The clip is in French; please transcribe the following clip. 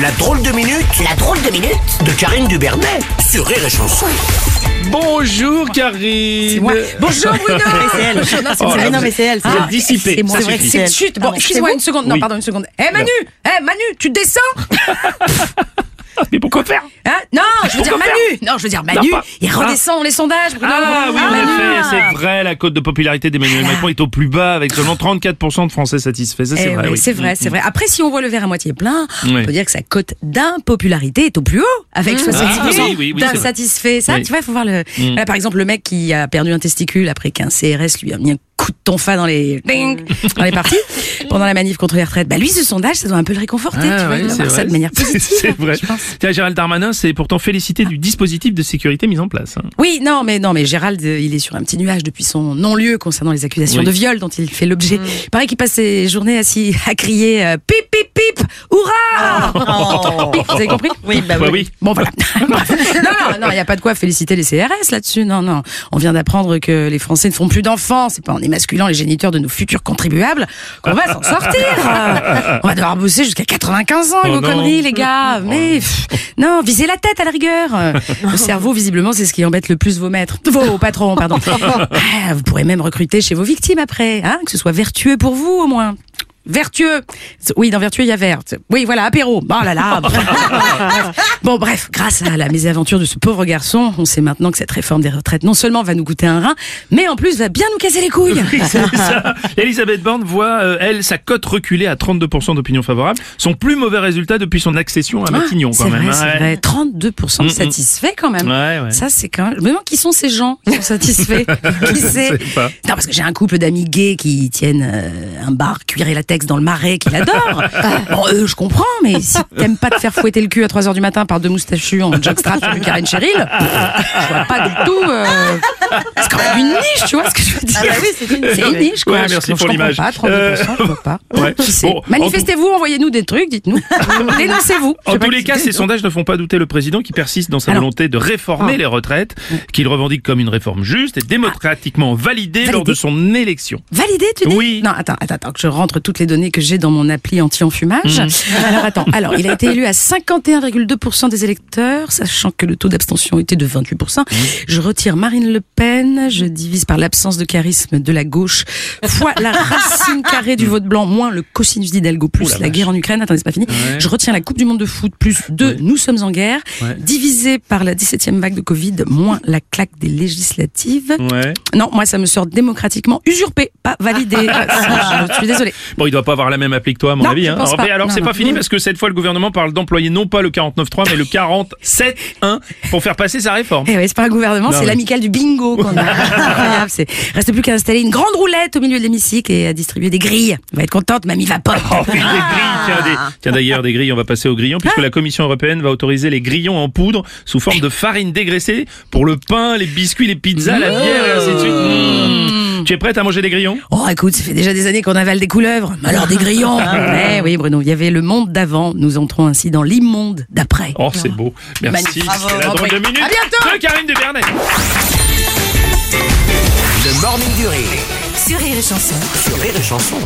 La drôle de minute La drôle de minute de Karine Dubernet sur Rire et Chanson. Bonjour Karine. Moi. Bonjour Bruno c'est elle. Non, c'est Oh Ah, non, vous- mais c'est elle. vous êtes dissipé, C'est moi. C'est vrai, c'est chut. Bon, c'est une seconde. Non, Oui. pardon, une seconde. Eh Manu, eh Manu, tu descends Mais pourquoi faire? Hein? Non, je veux dire Manu. Non, je veux dire Manu. Il redescend les sondages, Bruno. Ah oui, en Manu. effet, c'est vrai, la cote de popularité d'Emmanuel Macron est au plus bas avec seulement 34% de Français satisfaits. Ça, c'est Eh vrai. oui, c'est vrai, c'est vrai. Après, si on voit le verre à moitié plein, on peut dire que sa cote d'impopularité est au plus haut, avec 70% Ah, oui, oui, oui, c'est vrai. d'insatisfaits. Ça, tu vois, il faut voir le. Là, par exemple, le mec qui a perdu un testicule après qu'un CRS lui a mis un coup de tonfa dans les dans les parties pendant la manif contre les retraites. Bah lui, ce sondage, ça doit un peu le réconforter. Ah, tu vois, c'est voir ça de manière positive. C'est vrai. Tiens, Gérald Darmanin s'est pourtant félicité du dispositif de sécurité mis en place. Oui, non, mais non, mais Gérald, euh, il est sur un petit nuage depuis son non-lieu concernant les accusations Oui. de viol dont il fait l'objet. Il paraît qu'il passe ses journées assis à crier euh, pip pip pip, hurrah Pip, Vous avez compris? Oui, bah Bah oui. oui. Bon voilà. Non, non, non, il n'y a pas de quoi féliciter les CRS là-dessus. Non, non. On vient d'apprendre que les Français ne font plus d'enfants. C'est pas en émasculant les géniteurs de nos futurs contribuables qu'on va s'en sortir. On va devoir bosser jusqu'à 95 ans, Oh vos non. conneries, les gars. Mais pff, non, visez la tête à la rigueur. Euh, Le cerveau, visiblement, c'est ce qui embête le plus vos maîtres, vos patrons, pardon. Ah, vous pourrez même recruter chez vos victimes après, hein, que ce soit vertueux pour vous au moins. Vertueux. Oui, dans vertueux, il y a vert. Oui, voilà, apéro. Oh là là. Bon, bref, grâce à la mésaventure de ce pauvre garçon, on sait maintenant que cette réforme des retraites non seulement va nous coûter un rein, mais en plus va bien nous casser les couilles. Oui, ça. Elisabeth Borne voit, euh, elle, sa cote reculer à 32% d'opinion favorable. Son plus mauvais résultat depuis son accession à Matignon, quand c'est même. vrai, hein, c'est ouais. vrai. 32% Mm, mm. satisfaits quand même. Ouais, ouais. Ça, c'est quand même. Demande qui sont ces gens qui sont satisfaits? qui pas. Non, parce que j'ai un couple d'amis gays qui tiennent euh, un bar cuir et latex dans le marais, qui l'adorent. bon, eux, je comprends, mais si t'aimes pas te faire fouetter le cul à 3h du matin par deux moustachus en jockstrap sur Karen Cheryl, je vois pas du tout. euh, C'est quand même une niche, tu vois ce que je veux dire Ah bah oui, c'est une C'est une niche, quoi. Ouais, merci je pour l'image. Pas, 32%, Euh, je vois pas. ouais. Bon, en Manifestez-vous, envoyez-nous des trucs, dites-nous. Dénoncez-vous. En pas tous les cas, ces sondages ne font pas douter le président qui persiste dans sa Alors. volonté de réformer Ah. les retraites, qu'il revendique comme une réforme juste et démocratiquement validée lors Validée. de son élection. Validé, tu dis Oui. Non, attends, attends, attends, que je rentre toutes les données que j'ai dans mon appli anti-enfumage. Mm. Alors, attends. Alors, il a été élu à 51,2% des électeurs, sachant que le taux d'abstention était de 28%. Mm. Je retire Marine Le Pen, je divise par l'absence de charisme de la gauche, fois la racine carrée du vote blanc, moins le cosinus d'Hidalgo, plus la la guerre en Ukraine. Attendez, c'est pas fini. Ouais. Je retiens la Coupe du Monde de foot, plus 2, nous sommes en guerre, Ouais. divisé par la 17e vague de Covid, moins la claque des législatives. Non, moi, ça me sort démocratiquement usurpé, pas validé. je suis désolée. Bon, il doit pas avoir la même appli que toi, à mon Non, avis. Hein. Alors, alors, c'est non. pas fini parce que cette fois, le gouvernement parle d'employer non pas le 49.3, mais le 47.1 pour faire passer sa réforme. Eh oui, c'est pas un gouvernement, c'est l'amical du bingo qu'on a. C'est. Reste plus qu'à installer une grande roulette au milieu de l'hémicycle et à distribuer des grilles. On va être contente, mamie va pas. Oh, oui, des grilles. Tiens, des- tiens, d'ailleurs, des grilles, on va passer aux grillons, puisque la Commission européenne va autoriser les grillons en poudre sous forme de farine dégraissée pour le pain, les biscuits, les pizzas, la bière et ainsi de suite. Mmh. Tu es prête à manger des grillons? Oh, écoute, ça fait déjà des années qu'on avale des couleuvres. Mais alors des grillons? Eh oui, Bruno, il y avait le monde d'avant. Nous entrons ainsi dans l'immonde d'après. Oh, c'est beau. Merci. La drôle de minute À bientôt. de Karine Dubernet. Le morning du rire Sur Rire et Chanson. sur Rire et Chanson.